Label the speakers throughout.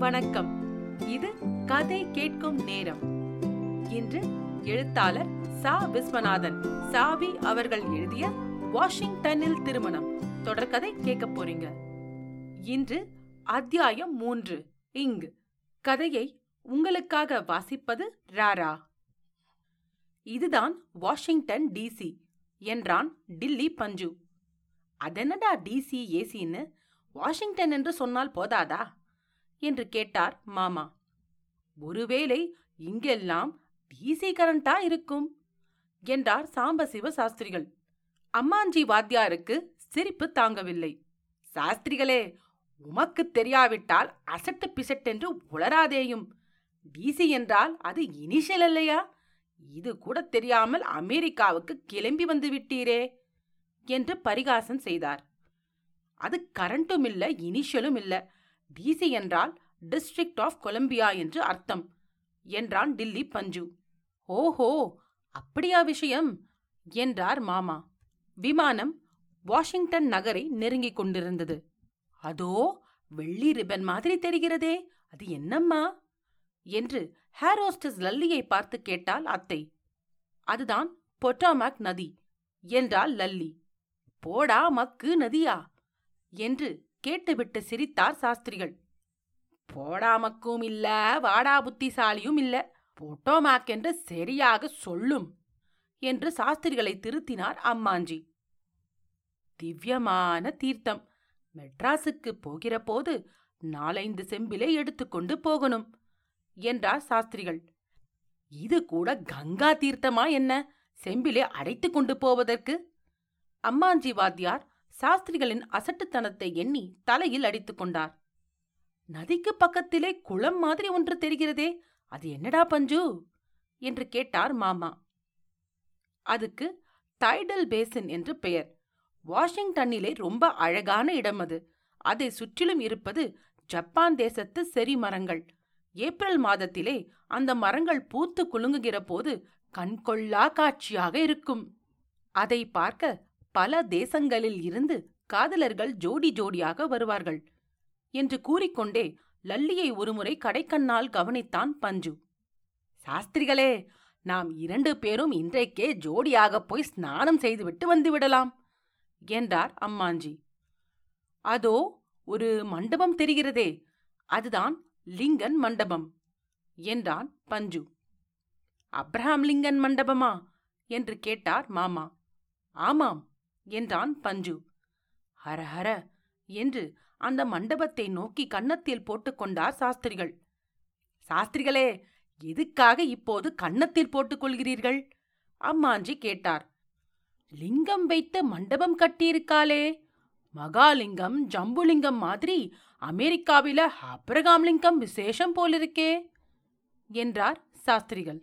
Speaker 1: வணக்கம். இது கதை கேட்கும் நேரம். இன்று எழுத்தாளர் சா. விஸ்வநாதன் சாவி அவர்கள் எழுதிய வாஷிங்டனில் திருமணம். தொடர்கதை கேட்க போறீங்க. இன்று அத்தியாயம் மூன்று இங்கு. கதையை உங்களுக்காக வாசிப்பது ராரா. இதுதான் வாஷிங்டன் டிசி என்றான் டில்லி பஞ்சு. அதென்னடா டிசி ஏசின்னு வாஷிங்டன் என்று சொன்னால் போதாதா? என்று கேட்டார் மாமா. ஒருவேளை இங்கெல்லாம் டிசி கரண்டா இருக்கும்? என்றார் சாம்பசிவ சாஸ்திரிகள். அம்மாஞ்சி வாத்தியாருக்கு சிரிப்பு தாங்கவில்லை. சாஸ்திரிகளே உமக்கு தெரியாவிட்டால் அசட்டு பிசட்டென்று உளராதேயும். டிசி என்றால் அது இனிஷியல் இல்லையா இது கூட தெரியாமல் அமெரிக்காவுக்கு கிளம்பி வந்து விட்டீரே என்று பரிகாசம் செய்தார். அது கரண்ட்டும் இல்ல இனிஷியலும் இல்ல. டிசி என்றால் டிஸ்ட்ரிக்ட் ஆஃப் கொலம்பியா என்று அர்த்தம் என்றான் டில்லி பஞ்சு. ஓஹோ அப்படியா விஷயம் என்றார் மாமா. விமானம் வாஷிங்டன் நகரை நெருங்கிக் கொண்டிருந்தது. அதோ வெள்ளி ரிபன் மாதிரி தெரிகிறதே அது என்னம்மா என்று ஹேரோஸ்டஸ் லல்லியை பார்த்து கேட்டால் அத்தை. அதுதான் பொட்டாமாக் நதி என்றால் லல்லி. போடா மக்கு நதியா என்று கேட்டுவிட்டு சிரித்தார் சாஸ்திரிகள். போடாமக்கும் இல்ல வாடா புத்திசாலியும் இல்ல போட்டோமாக் என்று சரியாக சொல்லும் என்று சாஸ்திரிகளை திருத்தினார் அம்மாஞ்சி. திவ்யமான தீர்த்தம். மெட்ராஸுக்கு போகிற போது நாலைந்து செம்பிலே எடுத்துக்கொண்டு போகணும் என்றார் சாஸ்திரிகள். இது கூட கங்கா தீர்த்தமா என்ன? செம்பிலே அடைத்து கொண்டு போவதற்கு? அம்மாஞ்சி வாத்தியார் சாஸ்திரிகளின் அசட்டுத்தனத்தை எண்ணி தலையில் அடித்துக் கொண்டார். நதிக்கு பக்கத்திலே குளம் மாதிரி ஒன்று தெரிகிறதே அது என்னடா பஞ்சு? என்று கேட்டார் மாமா. அதுக்கு டைடல் பேசின் என்று பெயர். வாஷிங்டனிலே ரொம்ப அழகான இடம் அது. அதை சுற்றிலும் இருப்பது ஜப்பான் தேசத்து செரி மரங்கள் ஏப்ரல் மாதத்திலே அந்த மரங்கள் பூத்து குலுங்குகிற போது கண்கொள்ளா காட்சியாக இருக்கும். அதை பார்க்க பல தேசங்களில் இருந்து காதலர்கள் ஜோடி ஜோடியாக வருவார்கள் என்று கூறிக்கொண்டே லல்லியை ஒருமுறை கடைக்கண்ணால் கவனித்தான் பஞ்சு. சாஸ்திரிகளே நாம் இரண்டு பேரும் இன்றைக்கே ஜோடியாகப் போய் ஸ்நானம் செய்துவிட்டு வந்துவிடலாம் என்றார் அம்மாஞ்சி. அதோ ஒரு மண்டபம் தெரிகிறதே அதுதான் லிங்கன் மண்டபம் என்றான் பஞ்சு. அப்ரஹாம் லிங்கன் மண்டபமா? என்று கேட்டார் மாமா. ஆமாம் என்றான் பஞ்சு. ஹரஹர என்று அந்த மண்டபத்தை நோக்கி கன்னத்தில் போட்டுக்கொண்டார் சாஸ்திரிகள். சாஸ்திரிகளே எதுக்காக இப்போது கன்னத்தில் போட்டுக் கொள்கிறீர்கள்? அம்மாஞ்சி கேட்டார். லிங்கம் வைத்த மண்டபம் கட்டியிருக்காளே. மகாலிங்கம் ஜம்புலிங்கம் மாதிரி அமெரிக்காவில அப்ரகாம் லிங்கம் விசேஷம் போலிருக்கே என்றார் சாஸ்திரிகள்.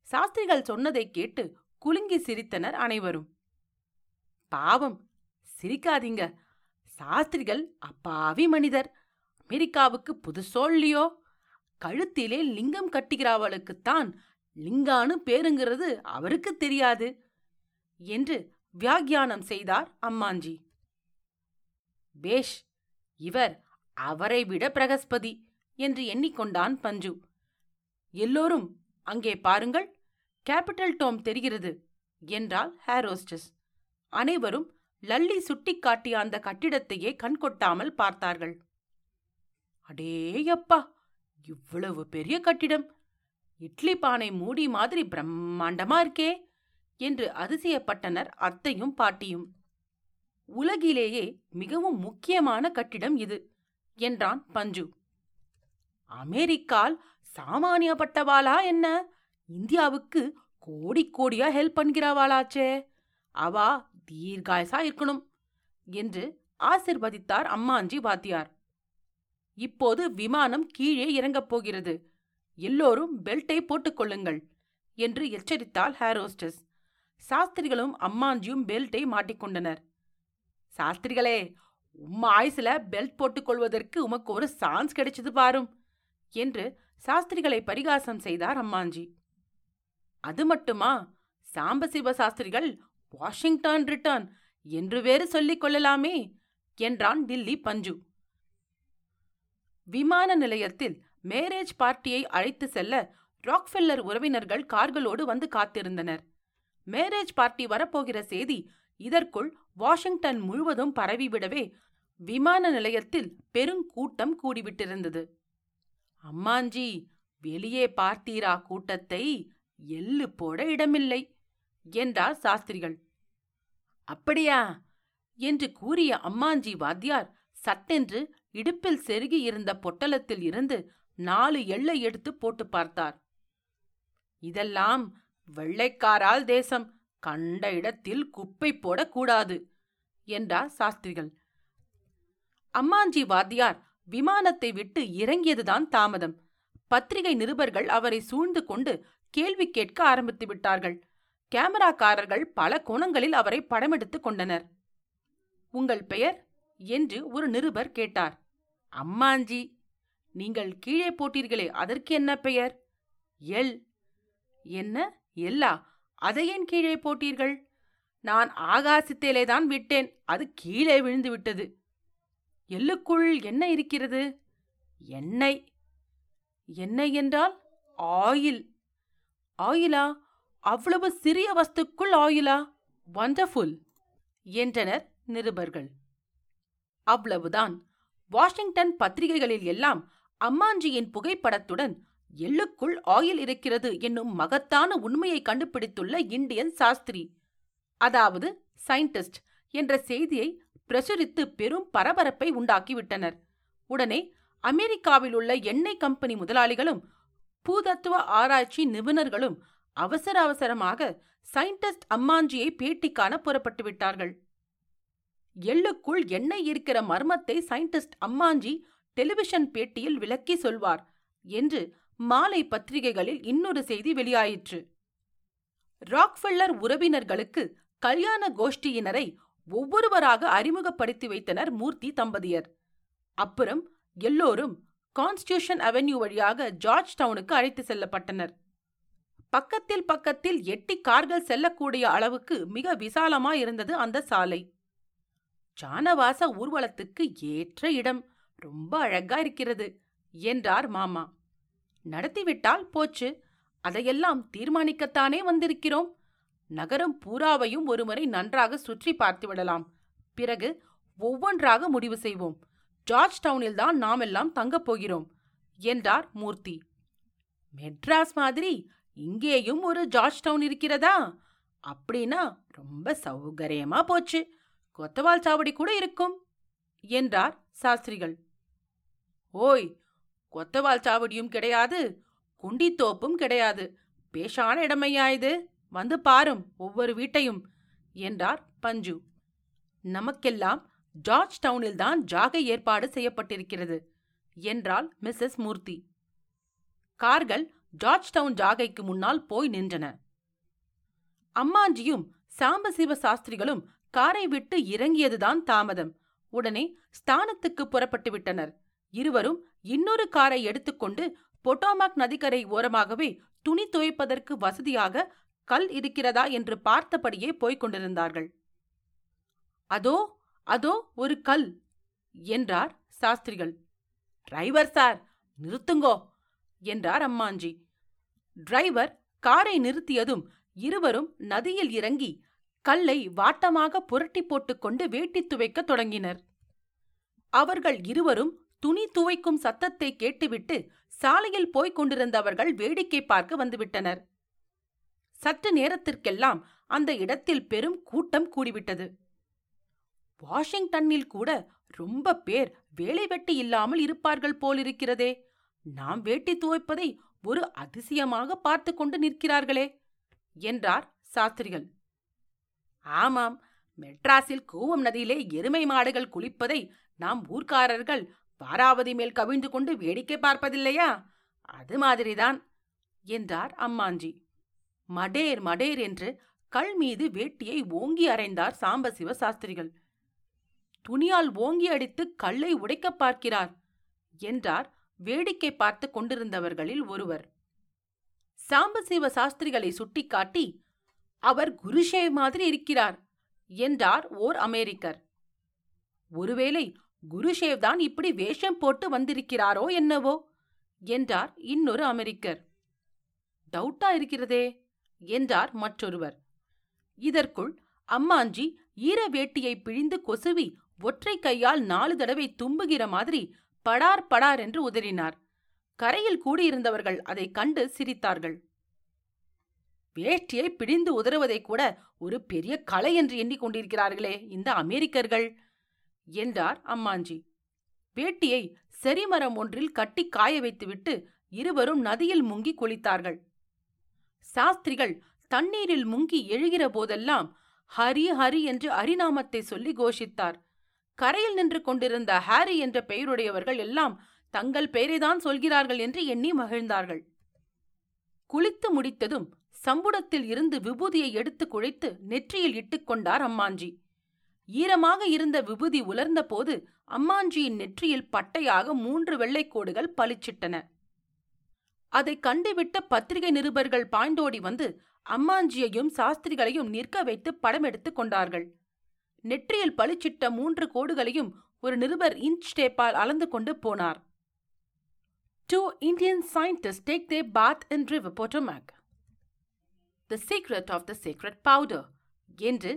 Speaker 1: சாஸ்திரிகள் சொன்னதை கேட்டு குலுங்கி சிரித்தனர் அனைவரும். பாவம். சிரிக்காதீங்க. சாஸ்திரிகள் அப்பாவி மனிதர். அமெரிக்காவுக்கு புதுசோ இல்லையோ கழுத்திலே லிங்கம் கட்டுகிறவளுக்குத்தான் லிங்கானு பேருங்கிறது அவருக்கு தெரியாது என்று வியாக்கியானம் செய்தார் அம்மாஞ்சி. பேஷ் இவர் அவரை விட பிரகஸ்பதி என்று எண்ணிக்கொண்டான் பஞ்சு. எல்லோரும் அங்கே பாருங்கள். கேபிட்டல் டோம் தெரிகிறது என்றாள் ஹேரோஸ்டஸ். அனைவரும் லல்லி சுட்டிக்காட்டிய அந்த கட்டிடத்தையே கண்கொட்டாமல் பார்த்தார்கள். அடேயப்பா இவ்வளவு பெரிய கட்டிடம்! இட்லி பானை மூடி மாதிரி பிரம்மாண்டமா இருக்கே! என்று அதிசயப்பட்டனர் அத்தையும் பாட்டியும். உலகிலேயே மிகவும் முக்கியமான கட்டிடம் இது என்றான் பஞ்சு. அமெரிக்கால் சாமானியப்பட்டவாளா என்ன? இந்தியாவுக்கு கோடி கோடியா ஹெல்ப் பண்கிறவாளாச்சே அவா தீர்காயசா இருக்கணும் என்று ஆசிர்வதித்தார் அம்மாஞ்சி வாத்தியார். இப்போது விமானம் கீழே இறங்கப் போகிறது. எல்லோரும் பெல்ட்டை போட்டுக்கொள்ளுங்கள் என்று எச்சரித்தாள் ஹேரோஸ்டஸ் சாஸ்திரிகளும் அம்மாஞ்சியும் பெல்ட்டை மாட்டிக்கொண்டனர் சாஸ்திரிகளே உம் ஆயுசுல பெல்ட் போட்டுக்கொள்வதற்கு உமக்கு ஒரு சான்ஸ் கிடைச்சது பாரும் என்று சாஸ்திரிகளை பரிகாசம் செய்தார் அம்மாஞ்சி. அது மட்டுமா? சாம்பசிவ சாஸ்திரிகள் வாஷிங்டன் ரிட்டர்ன் என்று வேறு சொல்லிக் கொள்ளலாமே என்றான் தில்லி பஞ்சு. விமான நிலையத்தில் மேரேஜ் பார்ட்டியை அழைத்து செல்ல ராக்ஃபெல்லர் உறவினர்கள் கார்களோடு வந்து காத்திருந்தனர். மேரேஜ் பார்ட்டி வரப்போகிற செய்தி இதற்குள் வாஷிங்டன் முழுவதும் பரவிவிடவே விமான நிலையத்தில் பெருங்கூட்டம் கூடிவிட்டிருந்தது. அம்மாஞ்சி வெளியே பார்த்தீரா கூட்டத்தை? எள்ளு போட இடமில்லை. என்றார் சாஸ்திரிகள். அப்படியா? என்று கூறிய அம்மாஞ்சி வாத்தியார் சட்டென்று இடுப்பில் செருகி இருந்த பொட்டலத்தில் இருந்து நாலு எள்ளை எடுத்து போட்டு பார்த்தார். இதெல்லாம் வெள்ளைக்காரால் தேசம். கண்ட இடத்தில் குப்பை போடக்கூடாது என்றார் சாஸ்திரிகள். அம்மாஞ்சி வாத்தியார் விமானத்தை விட்டு இறங்கியதுதான் தாமதம். பத்திரிகை நிருபர்கள் அவரை சூழ்ந்து கொண்டு கேள்வி கேட்க ஆரம்பித்து விட்டார்கள். கேமராக்காரர்கள் பல கோணங்களில் அவரை படமெடுத்துக் கொண்டனர். உங்கள் பெயர்? என்று ஒரு நிருபர் கேட்டார். அம்மாஞ்சி நீங்கள் கீழே போட்டீர்களே அதற்கு என்ன பெயர்? எல். என்ன? எல்லா? அதை ஏன் கீழே போட்டீர்கள்? நான் ஆகாசத்திலே தான் விட்டேன் அது கீழே விழுந்து விட்டது. எள்ளுக்குள் என்ன இருக்கிறது? எண்ணெய். எண்ணெய் என்றால் ஆயில். ஆயிலா? அவ்வளவு சிறிய வஸ்துக்குள் ஆயிலா வண்டர்ஃபுல் என்றனர் நிருபர்கள். அவ்வளவுதான். வாஷிங்டன் பத்திரிகைகளில் எல்லாம் அம்மாஞ்சியின் புகைப்படத்துடன் எள்ளுக்குள் ஆயில் இருக்கிறது என்னும் மகத்தான உண்மையை கண்டுபிடித்துள்ள இந்தியன் சாஸ்திரி. அதாவது சயின்டிஸ்ட் என்ற செய்தியை பிரசுரித்து பெரும் பரபரப்பை உண்டாக்கிவிட்டனர். உடனே அமெரிக்காவில் உள்ள எண்ணெய் கம்பெனி முதலாளிகளும் பூதத்துவ ஆராய்ச்சி நிபுணர்களும் அவசர அவசரமாக சயின்டிஸ்ட் அம்மாஞ்சியை பேட்டி காண புறப்பட்டு விட்டார்கள். எள்ளுக்குள் எண்ணெய் இருக்கிற மர்மத்தை சயின்டிஸ்ட் அம்மாஞ்சி டெலிவிஷன் பேட்டியில் விளக்கி சொல்வார் என்று மாலை பத்திரிகைகளில் இன்னொரு செய்தி வெளியாயிற்று. ராக்ஃபெல்லர் உறவினர்களுக்கு கல்யாண கோஷ்டியினரை ஒவ்வொருவராக அறிமுகப்படுத்தி வைத்தனர் மூர்த்தி தம்பதியர். அப்புறம் எல்லோரும் கான்ஸ்டியூஷன் அவென்யூ வழியாக ஜார்ஜ் டவுனுக்கு அழைத்து செல்லப்பட்டனர். பக்கத்தில் பக்கத்தில் எட்டி கார்கள் செல்லக்கூடிய அளவுக்கு மிக விசாலமாயிருந்தது அந்த சாலை. ஜானவாச ஊர்வலத்துக்கு ஏற்ற இடம். ரொம்ப அழகா இருக்கிறது என்றார் மாமா. நடத்திவிட்டால் போச்சு. அதையெல்லாம் தீர்மானிக்கத்தானே வந்திருக்கிறோம். நகரம் பூராவையும் ஒருமுறை நன்றாக சுற்றி பார்த்து விடலாம். பிறகு ஒவ்வொன்றாக முடிவு செய்வோம். ஜார்ஜ் டவுனில் தான் தங்கப் போகிறோம் என்றார் மூர்த்தி. மெட்ராஸ் மாதிரி இங்கேயும் ஒரு ஜார்ஜ் டவுன் இருக்கிறதா? அப்படின்னா ரொம்ப சௌகரியமா போச்சு. கொத்தவால் சாவடி கூட இருக்கும் என்றார் சாஸ்திரிகள். ஓய் கொத்தவால் சாவடியும் கிடையாது குண்டித்தோப்பும் கிடையாது. பேஷான இடமையா இது? வந்து பாரும் ஒவ்வொரு வீட்டையும் என்றார் பஞ்சு. நமக்கெல்லாம் ஜார்ஜ் டவுனில்தான் ஜாக ஜாகை ஏற்பாடு செய்யப்பட்டிருக்கிறது என்றாள் மிஸ்ஸஸ் மூர்த்தி. கார்கள் ஜார்ஜ் டவுன் ஜாகைக்கு முன்னால் போய் நின்றன. அம்மாஞ்சியும் சாம்பசிவ சாஸ்திரிகளும் காரை விட்டு இறங்கியதுதான் தாமதம். உடனே ஸ்தானத்துக்கு புறப்பட்டு விட்டனர். இருவரும் இன்னொரு காரை எடுத்துக்கொண்டு பொட்டோமாக் நதிக்கரை ஓரமாகவே துணி துவைப்பதற்கு வசதியாக கல் இருக்கிறதா என்று பார்த்தபடியே போய்க் கொண்டிருந்தார்கள். அதோ அதோ ஒரு கல் என்றார் சாஸ்திரிகள். டிரைவர் சார் நிறுத்துங்கோ. என்றார் அம்மாஞ்சி. டிரைவர் காரை நிறுத்தியதும் இருவரும் நதியில் இறங்கி கல்லை வாட்டமாக புரட்டி போட்டுக்கொண்டு வேட்டி துவைக்கத் தொடங்கினர். அவர்கள் இருவரும் துணி துவைக்கும் சத்தத்தை கேட்டுவிட்டு சாலையில் போய்க் கொண்டிருந்தவர்கள் வேடிக்கை பார்க்க வந்துவிட்டனர். சற்று நேரத்திற்கெல்லாம் அந்த இடத்தில் பெரும் கூட்டம் கூடிவிட்டது. வாஷிங்டனில் கூட ரொம்ப பேர் வேலை வெட்டி இல்லாமல் இருப்பார்கள் போலிருக்கிறதே. நாம் வேட்டி துவைப்பதை ஒரு அதிசயமாக பார்த்து கொண்டு நிற்கிறார்களே என்றார் சாஸ்திரிகள். ஆமாம் மெட்ராஸில் கூவம் நதியிலே எருமை மாடுகள் குளிப்பதை நாம் ஊர்க்காரர்கள் வாராவதி மேல் கவிழ்ந்து கொண்டு வேடிக்கை பார்ப்பதில்லையா? அது மாதிரிதான் என்றார் அம்மாஞ்சி. மடேர் மடேர் என்று கல் மீது வேட்டியை ஓங்கி அறைந்தார் சாம்பசிவ சாஸ்திரிகள். துணியால் ஓங்கி அடித்து கல்லை உடைக்கப் பார்க்கிறார் என்றார் வேடிக்கை பார்த்து கொண்டிருந்தவர்களில் ஒருவர். சாம்பசிவ சாஸ்திரிகளை சுட்டிக்காட்டி அவர் குருஷே மாதிரி இருக்கிறார் என்றார் ஓர் அமெரிக்கர். ஒருவேளை குருஷேவ் தான் இப்படி வேஷம் போட்டு வந்திருக்கிறாரோ என்னவோ? என்றார் இன்னொரு அமெரிக்கர். டவுட்டா இருக்கிறதே என்றார் மற்றொருவர். இதற்குள் அம்மாஞ்சி ஈர வேட்டியை பிழிந்து கொசுவி ஒற்றை கையால் நாலு தடவை தும்புகிற மாதிரி படார் படார் என்று உதறினார். கரையில் கூடியிருந்தவர்கள் அதைக் கண்டு சிரித்தார்கள். வேஷ்டியை பிடிந்து உதறுவதை கூட ஒரு பெரிய கலை என்று எண்ணிக்கொண்டிருக்கிறார்களே இந்த அமெரிக்கர்கள்! என்றார் அம்மாஞ்சி. வேட்டியை செரிமரம் ஒன்றில் கட்டி காய வைத்துவிட்டு இருவரும் நதியில் முங்கி குளித்தார்கள். சாஸ்திரிகள் தண்ணீரில் முங்கி எழுகிற போதெல்லாம் ஹரி ஹரி என்று அரிநாமத்தை சொல்லி கோஷித்தார். கரையில் நின்று கொண்டிருந்த ஹாரி என்ற பெயருடையவர்கள் எல்லாம் தங்கள் பெயரைதான் சொல்கிறார்கள் என்று எண்ணி மகிழ்ந்தார்கள். குளித்து முடித்ததும் சம்புடத்தில் இருந்து விபூதியை எடுத்து குழைத்து நெற்றியில் இட்டுக்கொண்டார் அம்மாஞ்சி. ஈரமாக இருந்த விபூதி உலர்ந்த போது அம்மாஞ்சியின் நெற்றியில் பட்டையாக மூன்று வெள்ளைக்கோடுகள் பளிச்சிட்டன. அதை கண்டுவிட்ட பத்திரிகை நிருபர்கள் பாய்ந்தோடி வந்து அம்மாஞ்சியையும் சாஸ்திரிகளையும் நிற்க வைத்து படம் எடுத்துக் கொண்டார்கள். நெற்றியில் பளிச்சிட்ட மூன்று கோடுகளையும் ஒரு நிருபர் இன்ச் டேப்பால் அளந்து கொண்டு போனார். Two Indian scientist take the bath in river Potomac the secret of the secret powder என்று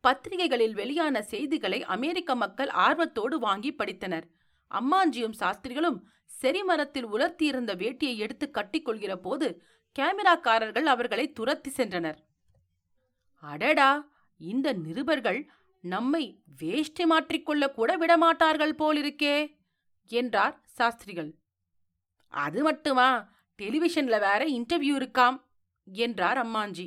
Speaker 1: பத்திரிகைகளில் வெளியான செய்திகளை அமெரிக்க மக்கள் ஆர்வத்தோடு வாங்கி படித்தனர். அம்மாஞ்சியும் சாஸ்திரிகளும் செரிமரத்தில் உலர்த்தியிருந்த வேட்டியை எடுத்து கட்டிக்கொள்கிற போது கேமராக்காரர்கள் அவர்களை துரத்தி சென்றனர். அடடா! இந்த நிருபர்கள் நம்மை வேஷ்டி மாற்றிக்கொள்ள கூட விடமாட்டார்கள் போலிருக்கே என்றார் சாஸ்திரிகள். அது மட்டுமா? டெலிவிஷன்ல வேற இன்டர்வியூ இருக்காம் என்றார் அம்மாஞ்சி.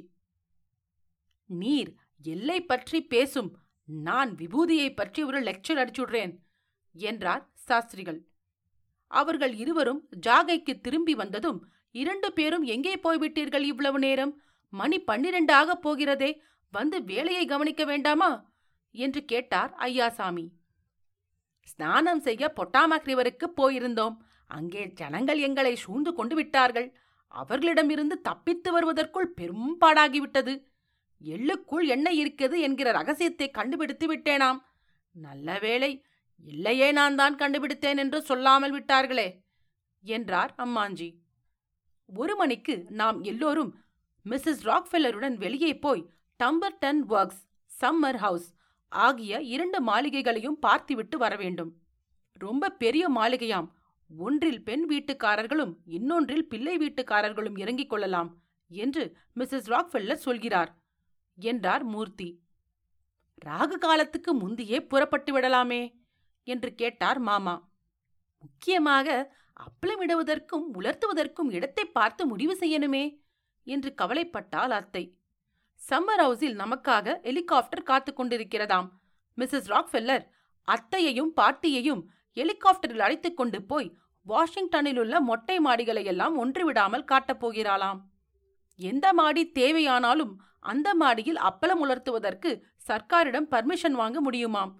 Speaker 1: நீர் எல்லை பற்றி பேசும் நான் விபூதியை பற்றி ஒரு லெக்சர் அடிச்சுடுறேன் என்றார் சாஸ்திரிகள். அவர்கள் இருவரும் ஜாகைக்கு திரும்பி வந்ததும் இரண்டு பேரும் எங்கே போய்விட்டீர்கள் இவ்வளவு நேரம்? மணி பன்னிரண்டு ஆகப் போகிறதே வந்து வேலையை கவனிக்க வேண்டாமா? என்று கேட்டார் ஐயாசாமி. ஸ்நானம் செய்ய பொட்டாமக்ரிவருக்கு போயிருந்தோம். அங்கே ஜனங்கள் எங்களை சூழ்ந்து கொண்டு விட்டார்கள். அவர்களிடமிருந்து தப்பித்து வருவதற்குள் பெரும்பாடாகிவிட்டது எள்ளுக்குள் என்ன இருக்கிறது என்கிற ரகசியத்தை கண்டுபிடித்து விட்டேனாம். நல்ல வேளை இல்லையே நான் தான் கண்டுபிடித்தேன் என்று சொல்லாமல் விட்டார்களே என்றார் அம்மாஞ்சி. ஒரு மணிக்கு நாம் எல்லோரும் மிஸ்ஸஸ் ராக்ஃபெல்லருடன் வெளியே போய் டம்பர்டன் ஒர்க்ஸ் சம்மர் ஹவுஸ் ஆகிய இரண்டு மாளிகைகளையும் பார்த்துவிட்டு வர வேண்டும் ரொம்ப பெரிய மாளிகையாம். ஒன்றில் பெண் வீட்டுக்காரர்களும் இன்னொன்றில் பிள்ளை வீட்டுக்காரர்களும் இறங்கிக் கொள்ளலாம் என்று மிஸ்ஸஸ் ராக்ஃபெல்லர் சொல்கிறார் என்றார் மூர்த்தி. ராகு காலத்துக்கு முந்தியே புறப்பட்டு விடலாமே என்று கேட்டார் மாமா. முக்கியமாக அப்பளமிடுவதற்கும் உலர்த்துவதற்கும் இடத்தை பார்த்து முடிவு செய்யணுமே என்று கவலைப்பட்டாள் அத்தை. சம்மர் ஹவுஸில் நமக்காக ஹெலிகாப்டர் காத்து கொண்டிருக்கிறதாம். மிஸ்ஸஸ் ராக்ஃபெல்லர் அத்தையையும் பாட்டியையும் ஹெலிகாப்டரில் அழைத்துக் கொண்டு போய் வாஷிங்டனில் உள்ள மொட்டை மாடிகளை எல்லாம் ஒன்றுவிடாமல் காட்டப் போகிறாளாம். எந்த மாடி தேவையானாலும் அந்த மாடியில் அப்பளம் உலர்த்துவதற்கு சர்க்காரிடம் பர்மிஷன் வாங்க முடியுமாம்?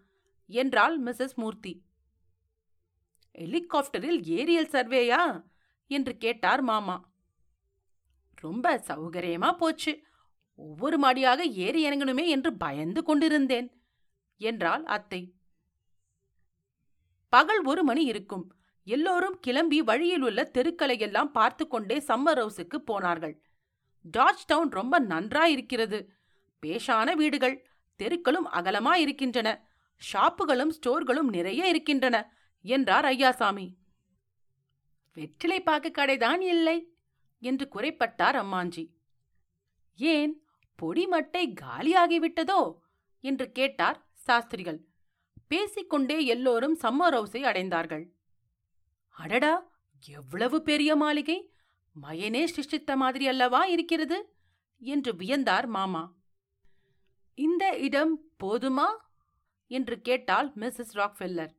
Speaker 1: என்றாள் மிஸ்ஸஸ் மூர்த்தி. ஹெலிகாப்டரில் ஏரியல் சர்வேயா? என்று கேட்டார் மாமா. ரொம்ப சௌகரியமா போச்சு. ஒவ்வொரு மாடியாக ஏறி இறங்கணுமே என்று பயந்து கொண்டிருந்தேன். என்றாள் அத்தை. பகல் ஒரு மணி இருக்கும். எல்லோரும் கிளம்பி வழியில் உள்ள தெருக்களை எல்லாம் பார்த்து கொண்டே சம்மர் ஹவுஸுக்கு போனார்கள். ஜார்ஜ் டவுன் ரொம்ப நன்றாயிருக்கிறது. பேஷான வீடுகள் தெருக்களும் அகலமா இருக்கின்றன ஷாப்புகளும் ஸ்டோர்களும் நிறைய இருக்கின்றன என்றார் ஐயாசாமி. வெற்றிலை பாக்கு கடைதான் இல்லை என்று குறைப்பட்டார் அம்மாஞ்சி. ஏன்? பொடிமட்டை காலியாகிவிட்டதோ? என்று கேட்டார் சாஸ்திரிகள். பேசிக்கொண்டே எல்லோரும் சம்மர் ஹவுஸை அடைந்தார்கள். அடடா! எவ்வளவு பெரிய மாளிகை! மயனே சிருஷ்டித்த மாதிரி அல்லவா இருக்கிறது? என்று வியந்தார் மாமா. இந்த இடம் போதுமா? என்று கேட்டாள் மிஸ்ஸஸ் ராக்ஃபெல்லர்.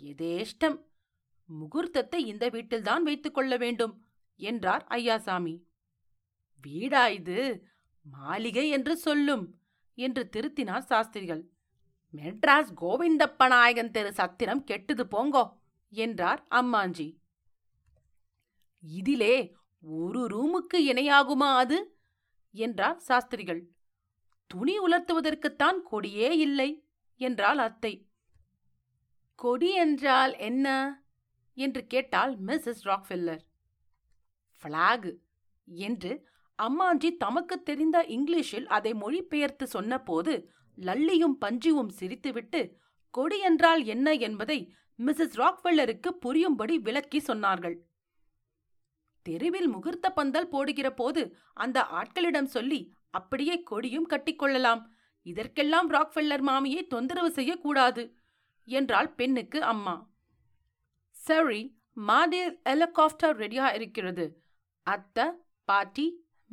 Speaker 1: எதேஷ்டம்! முகூர்த்தத்தை இந்த வீட்டில்தான் வைத்துக் கொள்ள வேண்டும் என்றார் ஐயாசாமி. வீடா இது? மாளிகை என்று சொல்லும் என்று திருத்தினார் சாஸ்திரிகள். மெட்ராஸ் கோவிந்தப்ப நாயகன் தெரு சத்திரம் கெட்டுது போங்கோ என்றார் அம்மாஞ்சி. இதிலே ஒரு ரூமுக்கு இணையாகுமா அது? என்றார் சாஸ்திரிகள். துணி உலர்த்துவதற்குத்தான் கொடியே இல்லை என்றாள் அத்தை. கொடி என்றால் என்ன? என்று கேட்டாள் மிஸ்ஸஸ் ராக்ஃபில்லர். ஃபிளாக் என்று அம்மாஞ்சி தமக்கு தெரிந்த இங்கிலீஷில் அதை மொழிபெயர்த்து சொன்னபோது லல்லியும் பஞ்சுவும் சிரித்துவிட்டு கொடி என்றால் என்ன என்பதை மிஸ்ஸஸ் ராக்வெல்லருக்கு புரியும்படி விளக்கி சொன்னார்கள். தெருவில் முகூர்த்த பந்தல் போடுகிற போது அந்த ஆட்களிடம் சொல்லி அப்படியே கொடியும் கட்டிக்கொள்ளலாம் இதற்கெல்லாம் ராக்வெல்லர் மாமியை தொந்தரவு செய்யக்கூடாது என்றாள் பெண்ணுக்கு அம்மா. சரி மாடியில் ஹெலிகாப்டர் ரெடியா இருக்கிறது. அத்தை பாட்டி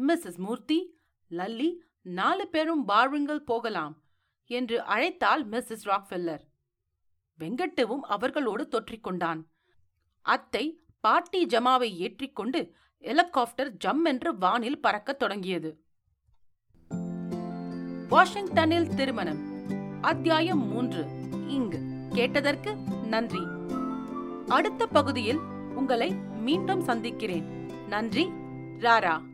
Speaker 1: மிஸ்ஸஸ் மூர்த்தி லல்லி நாலு பேரும் பாருங்கள் போகலாம் என்று அழைத்தாள் மிஸ்ஸஸ் ராக்ஃபெல்லர். வெங்கட்டுவும் அவர்களோடு தொற்றிக்கொண்டான் அத்தை பாட்டி ஜமாவை ஏற்றிக்கொண்டு ஹெலிகாப்டர் ஜம் என்று வானில் பறக்கத் தொடங்கியது. வாஷிங்டனில் திருமணம். அத்தியாயம் மூன்று. இங்கு. கேட்டதற்கு நன்றி. அடுத்த பகுதியில் உங்களை மீண்டும் சந்திக்கிறேன். நன்றி. ராரா.